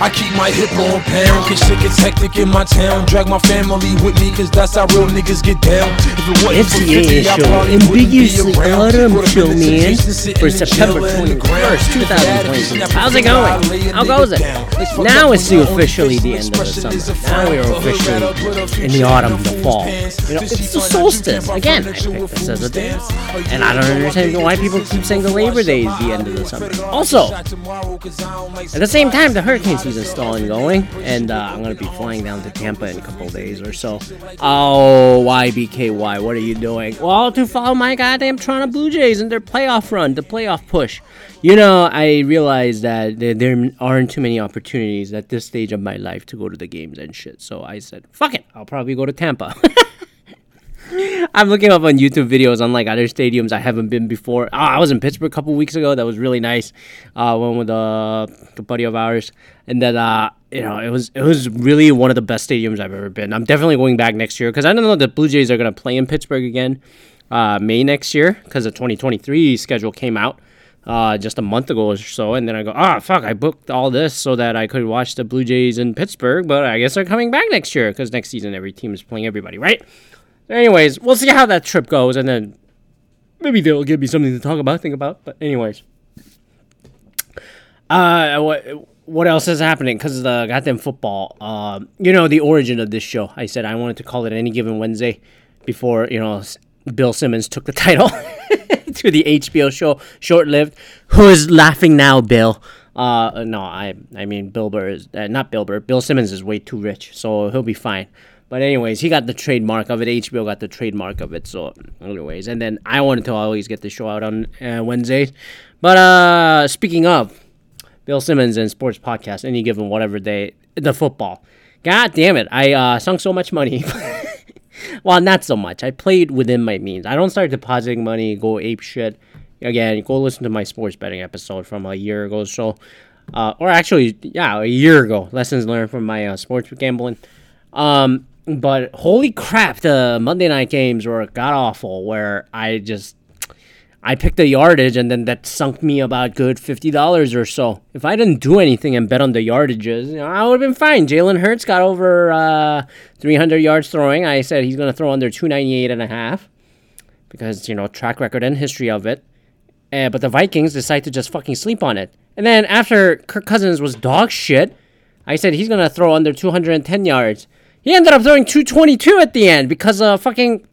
I keep my hip on pound, cause shit gets hectic in my town. Drag my family with me, cause that's how real niggas get down. If it wasn't for 50, I show, probably wouldn't be ambiguously autumn show, man, for September jail 21st, ground. 2022. How's it going? I lay a How goes it? down. It's fucked Now it's only officially the end of the summer. Now we are officially rat up with a in the autumn, the fall. You know, it's the solstice. Again, I picked this as a dance. And I don't understand why people keep saying the Labor Day is the end of the summer. Also, shot tomorrow, 'cause I don't like At the same time, the hurricane season's still ongoing, and uh, I'm gonna be flying down to Tampa in a couple days or so. Oh, YBKY, what are you doing? Well, to follow my goddamn Toronto Blue Jays and their playoff run, the playoff push. You know, I realize that there aren't too many opportunities at this stage of my life to go to the games and shit. So I said, fuck it, I'll probably go to Tampa. I'm looking up on YouTube videos on like other stadiums I haven't been before. Oh, I was in Pittsburgh a couple weeks ago. That was really nice. Uh, went with a buddy of ours, and then uh, you know it was it was really one of the best stadiums I've ever been. I'm definitely going back next year because I don't know the Blue Jays are gonna play in Pittsburgh again uh, May next year because the 2023 schedule came out uh, just a month ago or so, and then I go, ah, fuck, I booked all this so that I could watch the Blue Jays in Pittsburgh, but I guess they're coming back next year because next season every team is playing everybody, right? Anyways, we'll see how that trip goes, and then maybe they'll give me something to talk about, think about. But anyways, uh, what what else is happening? Because the goddamn football. Um, you know the origin of this show. I said I wanted to call it any given Wednesday before you know Bill Simmons took the title to the HBO show. Short lived. Who is laughing now, Bill? Uh, no, I I mean Bill Burr is uh, not Bill Burr. Bill Simmons is way too rich, so he'll be fine. But anyways, he got the trademark of it. HBO got the trademark of it. So anyways, and then I wanted to always get the show out on uh, Wednesdays. But uh, speaking of Bill Simmons and sports podcast, any given whatever day, the football. God damn it! I uh, sunk so much money. well, not so much. I played within my means. I don't start depositing money, go ape shit. Again, go listen to my sports betting episode from a year ago. So, uh, or actually, yeah, a year ago. Lessons learned from my uh, sports gambling. Um, but holy crap, the Monday night games were god awful. Where I just I picked the yardage and then that sunk me about good fifty dollars or so. If I didn't do anything and bet on the yardages, you know, I would have been fine. Jalen Hurts got over uh, three hundred yards throwing. I said he's gonna throw under two ninety eight and a half because you know track record and history of it. Uh, but the Vikings decide to just fucking sleep on it. And then after Kirk Cousins was dog shit, I said he's gonna throw under two hundred and ten yards. He ended up throwing two twenty two at the end because uh fucking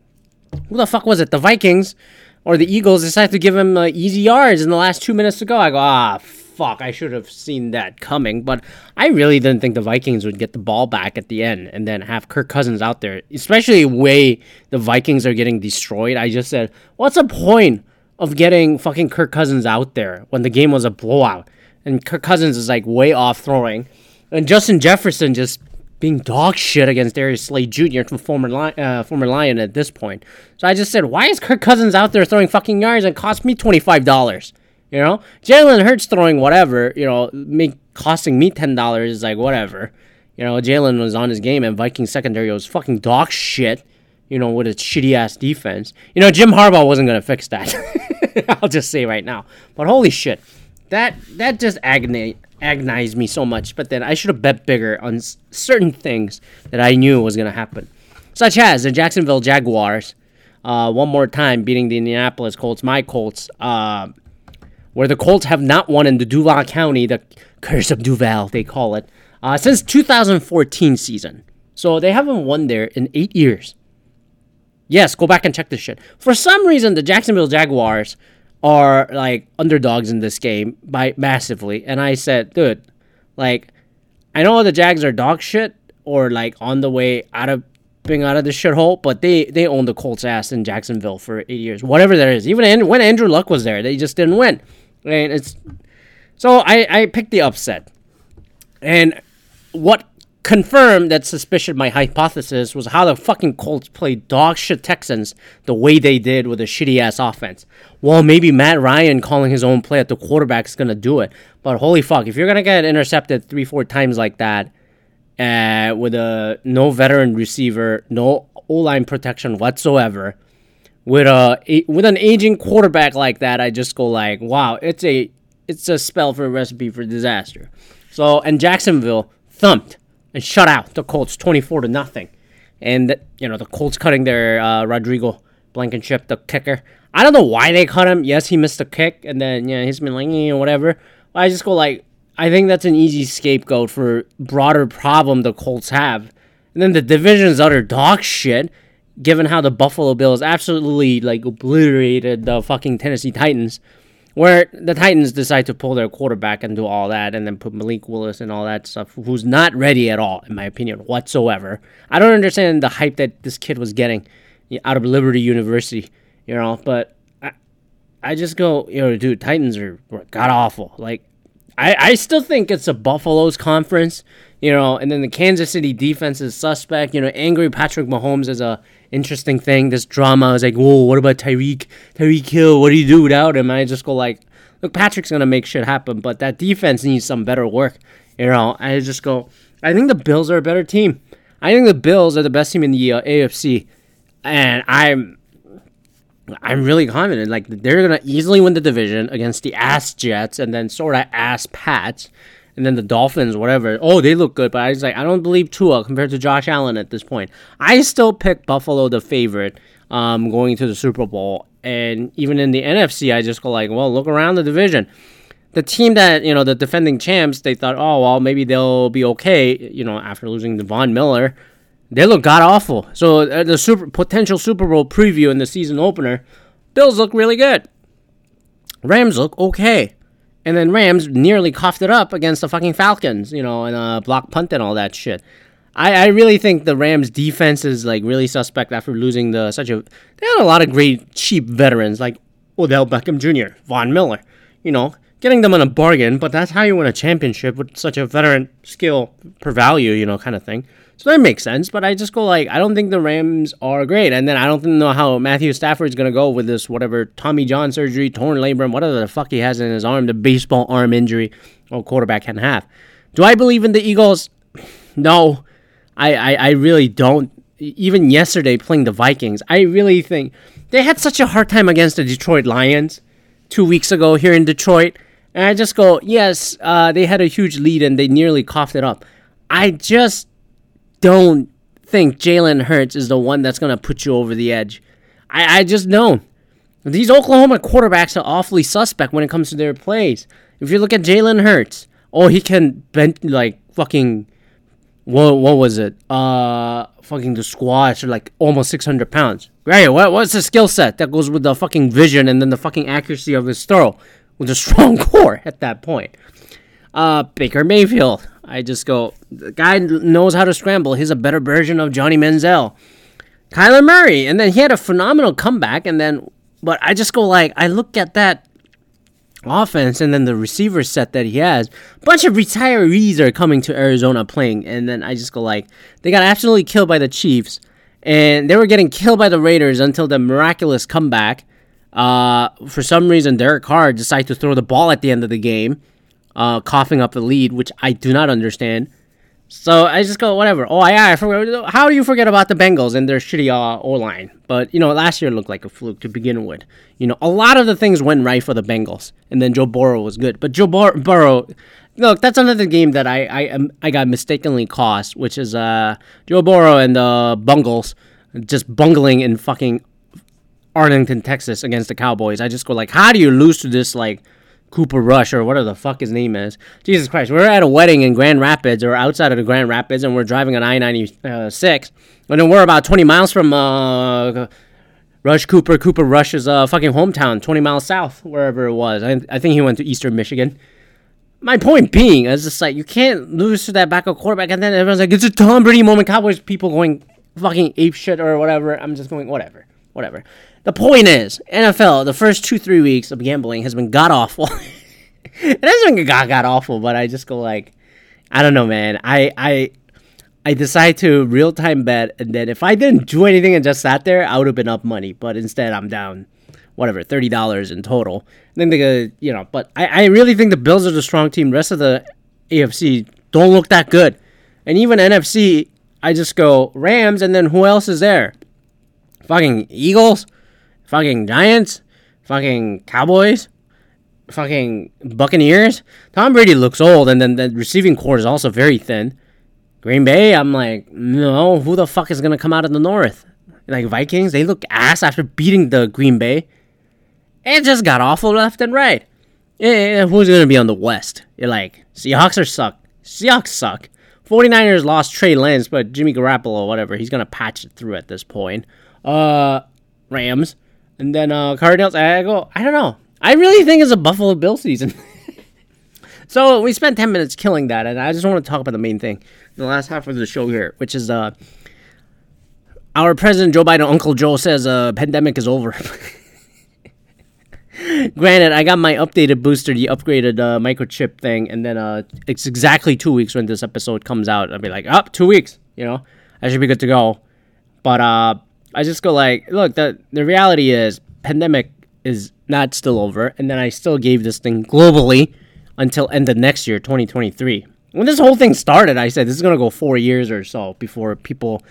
who the fuck was it? The Vikings or the Eagles decided to give him uh, easy yards in the last two minutes to go. I go, ah, fuck, I should have seen that coming. But I really didn't think the Vikings would get the ball back at the end and then have Kirk Cousins out there, especially the way the Vikings are getting destroyed. I just said, what's the point of getting fucking Kirk Cousins out there when the game was a blowout? And Kirk Cousins is like way off throwing. And Justin Jefferson just being dog shit against Darius Slay Jr., from former Lion, uh, former Lion at this point. So I just said, why is Kirk Cousins out there throwing fucking yards and cost me twenty five dollars? You know, Jalen Hurts throwing whatever, you know, make costing me ten dollars is like whatever. You know, Jalen was on his game and Viking secondary was fucking dog shit. You know, with its shitty ass defense. You know, Jim Harbaugh wasn't gonna fix that. I'll just say right now. But holy shit, that that just agony agonized me so much. But then I should have bet bigger on certain things that I knew was going to happen, such as the Jacksonville Jaguars. Uh, one more time beating the Indianapolis Colts, my Colts, uh, where the Colts have not won in the Duval County, the curse of Duval, they call it, uh, since 2014 season. So they haven't won there in eight years. Yes, go back and check this shit. For some reason, the Jacksonville Jaguars are like underdogs in this game by massively. And I said, dude, like, I know the Jags are dog shit or like on the way out of being out of the shithole, but they they own the Colts ass in Jacksonville for eight years, whatever that is. Even when Andrew Luck was there, they just didn't win. And it's so I I picked the upset, and what confirmed that suspicion, my hypothesis, was how the fucking Colts played dog shit Texans the way they did with a shitty ass offense. Well, maybe Matt Ryan calling his own play at the quarterback is gonna do it. But holy fuck, if you're gonna get intercepted three, four times like that, uh, with a no veteran receiver, no O line protection whatsoever, with a, a with an aging quarterback like that, I just go like, wow, it's a it's a spell for a recipe for disaster. So and Jacksonville thumped and shut out the Colts twenty four to nothing, and you know the Colts cutting their uh, Rodrigo Blankenship, the kicker. I don't know why they cut him. Yes, he missed a kick, and then yeah, he's been like eh, whatever. But I just go like, I think that's an easy scapegoat for broader problem the Colts have, and then the division's utter dog shit. Given how the Buffalo Bills absolutely like obliterated the fucking Tennessee Titans, where the Titans decide to pull their quarterback and do all that, and then put Malik Willis and all that stuff, who's not ready at all, in my opinion, whatsoever. I don't understand the hype that this kid was getting out of Liberty University you know. But I, I just go, you know, dude, Titans are, god awful. Like, I, I still think it's a Buffalo's conference, you know, and then the Kansas City defense is suspect. You know, angry Patrick Mahomes is a interesting thing. This drama is like, whoa, what about Tyreek? Tyreek Hill, what do you do without him? And I just go like, look, Patrick's gonna make shit happen, but that defense needs some better work. You know, I just go, I think the Bills are a better team. I think the Bills are the best team in the uh, AFC, and I'm I'm really confident. Like they're gonna easily win the division against the ass Jets and then sort of ass Pats, and then the Dolphins, whatever. Oh, they look good, but I was like, I don't believe Tua compared to Josh Allen at this point. I still pick Buffalo the favorite, um, going to the Super Bowl, and even in the NFC, I just go like, well, look around the division. The team that you know, the defending champs, they thought, oh well, maybe they'll be okay, you know, after losing Devon Miller. They look god awful. So uh, the super potential Super Bowl preview in the season opener, Bills look really good. Rams look okay. And then Rams nearly coughed it up against the fucking Falcons, you know, and uh, block punt and all that shit. I, I really think the Rams defense is like really suspect after losing the such a they had a lot of great cheap veterans like Odell Beckham Jr., Von Miller, you know, getting them on a bargain, but that's how you win a championship with such a veteran skill per value, you know, kind of thing. So that makes sense, but I just go like I don't think the Rams are great, and then I don't know how Matthew Stafford's gonna go with this whatever Tommy John surgery, torn labrum, whatever the fuck he has in his arm, the baseball arm injury, or quarterback can have. Do I believe in the Eagles? No, I, I, I really don't. Even yesterday playing the Vikings, I really think they had such a hard time against the Detroit Lions two weeks ago here in Detroit. And I just go, yes, uh, they had a huge lead and they nearly coughed it up. I just don't think Jalen Hurts is the one that's going to put you over the edge. I, I just don't. These Oklahoma quarterbacks are awfully suspect when it comes to their plays. If you look at Jalen Hurts, oh, he can bend like fucking. What, what was it? Uh, fucking the squats are like almost 600 pounds. Right, what, what's the skill set that goes with the fucking vision and then the fucking accuracy of his throw with a strong core at that point? Uh, Baker Mayfield, I just go, the guy knows how to scramble. He's a better version of Johnny Manziel. Kyler Murray, and then he had a phenomenal comeback, and then, but I just go like, I look at that offense and then the receiver set that he has. A bunch of retirees are coming to Arizona playing, and then I just go like, they got absolutely killed by the Chiefs, and they were getting killed by the Raiders until the miraculous comeback. Uh, for some reason, Derek Carr decided to throw the ball at the end of the game uh, coughing up the lead, which I do not understand. So I just go, whatever. Oh, yeah, I forgot. How do you forget about the Bengals and their shitty uh, O line? But, you know, last year looked like a fluke to begin with. You know, a lot of the things went right for the Bengals, and then Joe Burrow was good. But Joe Bur- Burrow, look, that's another game that I I, I got mistakenly cost, which is uh, Joe Burrow and the Bungles just bungling in fucking Arlington, Texas against the Cowboys. I just go, like, how do you lose to this, like, Cooper Rush or whatever the fuck his name is. Jesus Christ, we're at a wedding in Grand Rapids or outside of the Grand Rapids, and we're driving on I ninety six, and then we're about twenty miles from uh, Rush Cooper. Cooper Rush's uh, fucking hometown, twenty miles south, wherever it was. I, I think he went to Eastern Michigan. My point being is just like you can't lose to that backup quarterback, and then everyone's like, "It's a Tom Brady moment." Cowboys people going fucking ape shit or whatever. I'm just going whatever, whatever. The point is, NFL, the first two, three weeks of gambling has been god awful. it hasn't been god god awful, but I just go like, I don't know, man. I I I decide to real time bet, and then if I didn't do anything and just sat there, I would have been up money. But instead, I'm down, whatever, thirty dollars in total. And then they, you know, but I, I really think the Bills are the strong team. Rest of the AFC don't look that good, and even NFC, I just go Rams, and then who else is there? Fucking Eagles fucking Giants, fucking Cowboys. fucking Buccaneers. Tom Brady looks old, and then the receiving corps is also very thin. Green Bay, I'm like, no, who the fuck is gonna come out of the North? Like Vikings, they look ass after beating the Green Bay. It just got awful left and right. Yeah, who's gonna be on the West? You're like, Seahawks are suck. Seahawks suck. 49ers lost Trey Lance, but Jimmy Garoppolo, whatever, he's gonna patch it through at this point. Uh, Rams, and then uh, Cardinals. I go, I don't know. I really think it's a Buffalo Bill season. so we spent 10 minutes killing that, and I just want to talk about the main thing, the last half of the show here, which is uh, our president Joe Biden, Uncle Joe says uh, pandemic is over. Granted, I got my updated booster, the upgraded uh, microchip thing, and then uh, it's exactly two weeks when this episode comes out. I'll be like, up oh, two weeks, you know, I should be good to go. But uh, I just go like, look, the the reality is, pandemic is not still over, and then I still gave this thing globally until end of next year, 2023. When this whole thing started, I said this is gonna go four years or so before people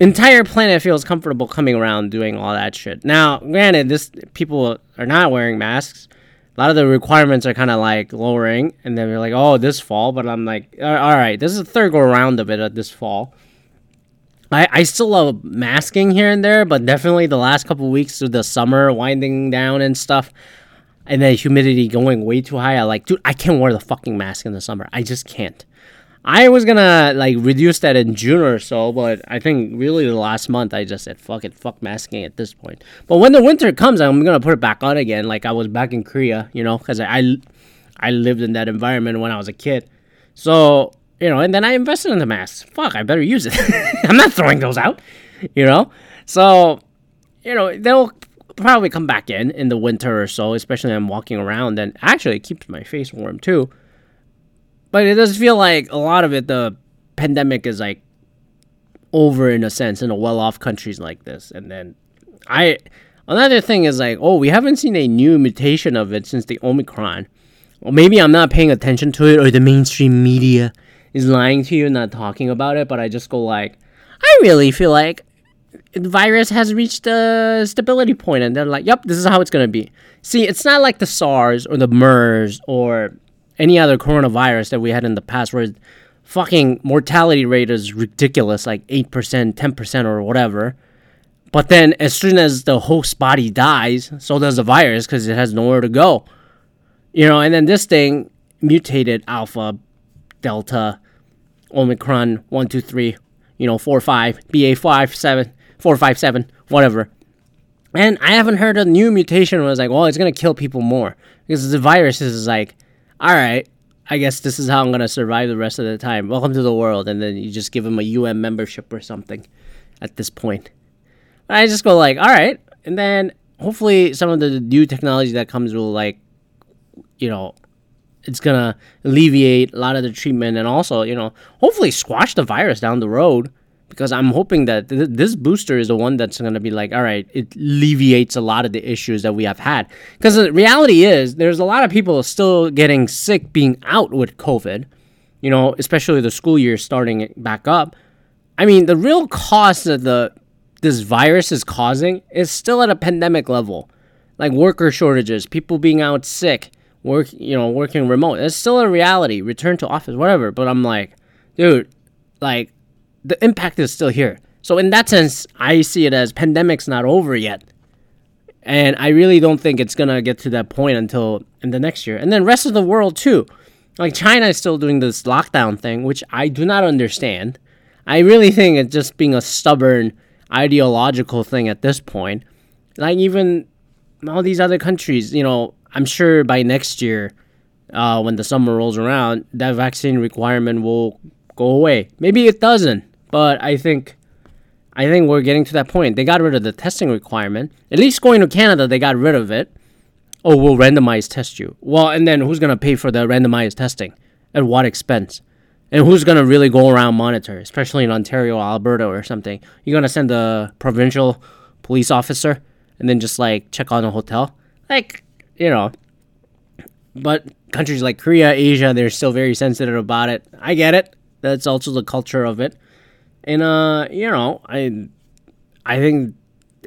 entire planet feels comfortable coming around doing all that shit. Now, granted, this people are not wearing masks. A lot of the requirements are kind of like lowering, and then they're like, "Oh, this fall." But I'm like, "All right, this is the third go around of it at this fall." I, I still love masking here and there, but definitely the last couple weeks of the summer winding down and stuff, and then humidity going way too high. I like, dude, I can't wear the fucking mask in the summer. I just can't. I was gonna like reduce that in June or so, but I think really the last month I just said fuck it, fuck masking at this point. But when the winter comes, I'm gonna put it back on again, like I was back in Korea, you know, because I I lived in that environment when I was a kid. So you know, and then I invested in the masks. Fuck, I better use it. I'm not throwing those out, you know. So you know they'll probably come back in in the winter or so, especially when I'm walking around. And actually, it keeps my face warm too. But it does feel like a lot of it, the pandemic is like over in a sense in a well-off countries like this. And then I, another thing is like, oh, we haven't seen a new mutation of it since the Omicron. Well, maybe I'm not paying attention to it, or the mainstream media is lying to you not talking about it. But I just go like, I really feel like the virus has reached a stability point, and they're like, "Yep, this is how it's gonna be." See, it's not like the SARS or the MERS or any other coronavirus that we had in the past where fucking mortality rate is ridiculous, like 8%, 10%, or whatever. But then as soon as the host body dies, so does the virus because it has nowhere to go. You know, and then this thing mutated alpha, delta, omicron, 1, 2, 3, you know, 4, 5, BA 5, 7, 4, 5, 7, whatever. And I haven't heard a new mutation where it's like, well, it's to kill people more. Because the virus is like, all right, I guess this is how I'm gonna survive the rest of the time. Welcome to the world, and then you just give them a UN membership or something. At this point, I just go like, all right, and then hopefully some of the new technology that comes will like, you know, it's gonna alleviate a lot of the treatment and also, you know, hopefully squash the virus down the road because I'm hoping that th- this booster is the one that's going to be like, all right, it alleviates a lot of the issues that we have had. Because the reality is, there's a lot of people still getting sick being out with COVID, you know, especially the school year starting back up. I mean, the real cost that the this virus is causing is still at a pandemic level, like worker shortages, people being out sick, work, you know, working remote. It's still a reality. Return to office, whatever. But I'm like, dude, like the impact is still here. So in that sense, I see it as pandemic's not over yet. And I really don't think it's gonna get to that point until in the next year. And then rest of the world too. Like China is still doing this lockdown thing, which I do not understand. I really think it's just being a stubborn ideological thing at this point. Like even all these other countries, you know, I'm sure by next year, uh, when the summer rolls around, that vaccine requirement will go away. Maybe it doesn't. But I think I think we're getting to that point. They got rid of the testing requirement. At least going to Canada, they got rid of it. Oh, we'll randomize test you. Well, and then who's gonna pay for the randomized testing? At what expense? And who's gonna really go around monitor, especially in Ontario, Alberta, or something? You're gonna send a provincial police officer and then just like check on a hotel, like you know. But countries like Korea, Asia, they're still very sensitive about it. I get it. That's also the culture of it. And uh, you know, I I think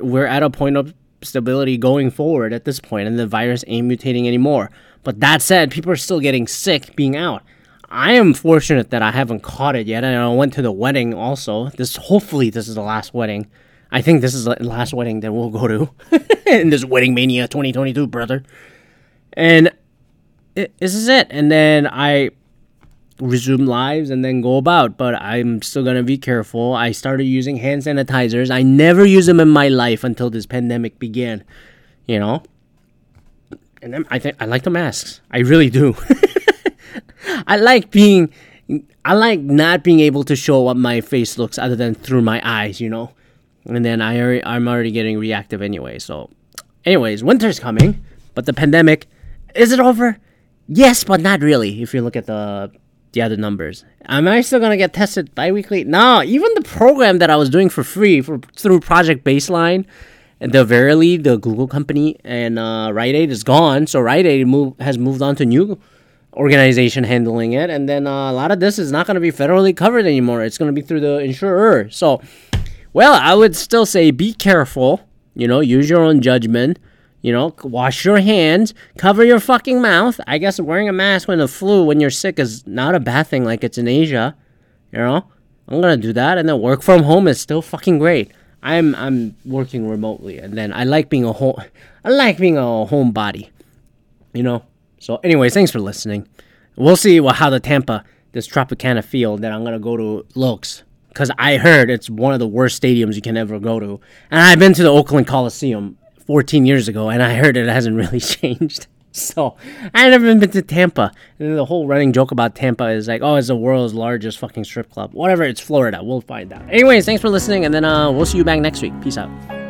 we're at a point of stability going forward at this point, and the virus ain't mutating anymore. But that said, people are still getting sick being out. I am fortunate that I haven't caught it yet, and I went to the wedding also. This hopefully this is the last wedding. I think this is the last wedding that we'll go to in this wedding mania 2022, brother. And it, this is it. And then I resume lives and then go about. But I'm still gonna be careful. I started using hand sanitizers. I never used them in my life until this pandemic began. You know. And then I think I like the masks. I really do. I like being. I like not being able to show what my face looks other than through my eyes. You know. And then I already, I'm already getting reactive anyway. So, anyways, winter's coming, but the pandemic is it over? Yes, but not really. If you look at the the other numbers, am I still gonna get tested biweekly? No. Even the program that I was doing for free for through Project Baseline, and the Verily, the Google company, and uh, Rite Aid is gone. So Rite Aid move, has moved on to new organization handling it, and then uh, a lot of this is not going to be federally covered anymore. It's going to be through the insurer. So, well, I would still say be careful. You know, use your own judgment. You know, wash your hands, cover your fucking mouth. I guess wearing a mask when the flu, when you're sick, is not a bad thing like it's in Asia. You know, I'm gonna do that, and then work from home is still fucking great. I'm I'm working remotely, and then I like being a home. I like being a homebody. You know. So, anyways, thanks for listening. We'll see what, how the Tampa, this Tropicana field that I'm gonna go to looks. Cause I heard it's one of the worst stadiums you can ever go to, and I've been to the Oakland Coliseum 14 years ago, and I heard it hasn't really changed. So I never even been to Tampa. And the whole running joke about Tampa is like, oh, it's the world's largest fucking strip club. Whatever, it's Florida. We'll find out. Anyways, thanks for listening, and then uh, we'll see you back next week. Peace out.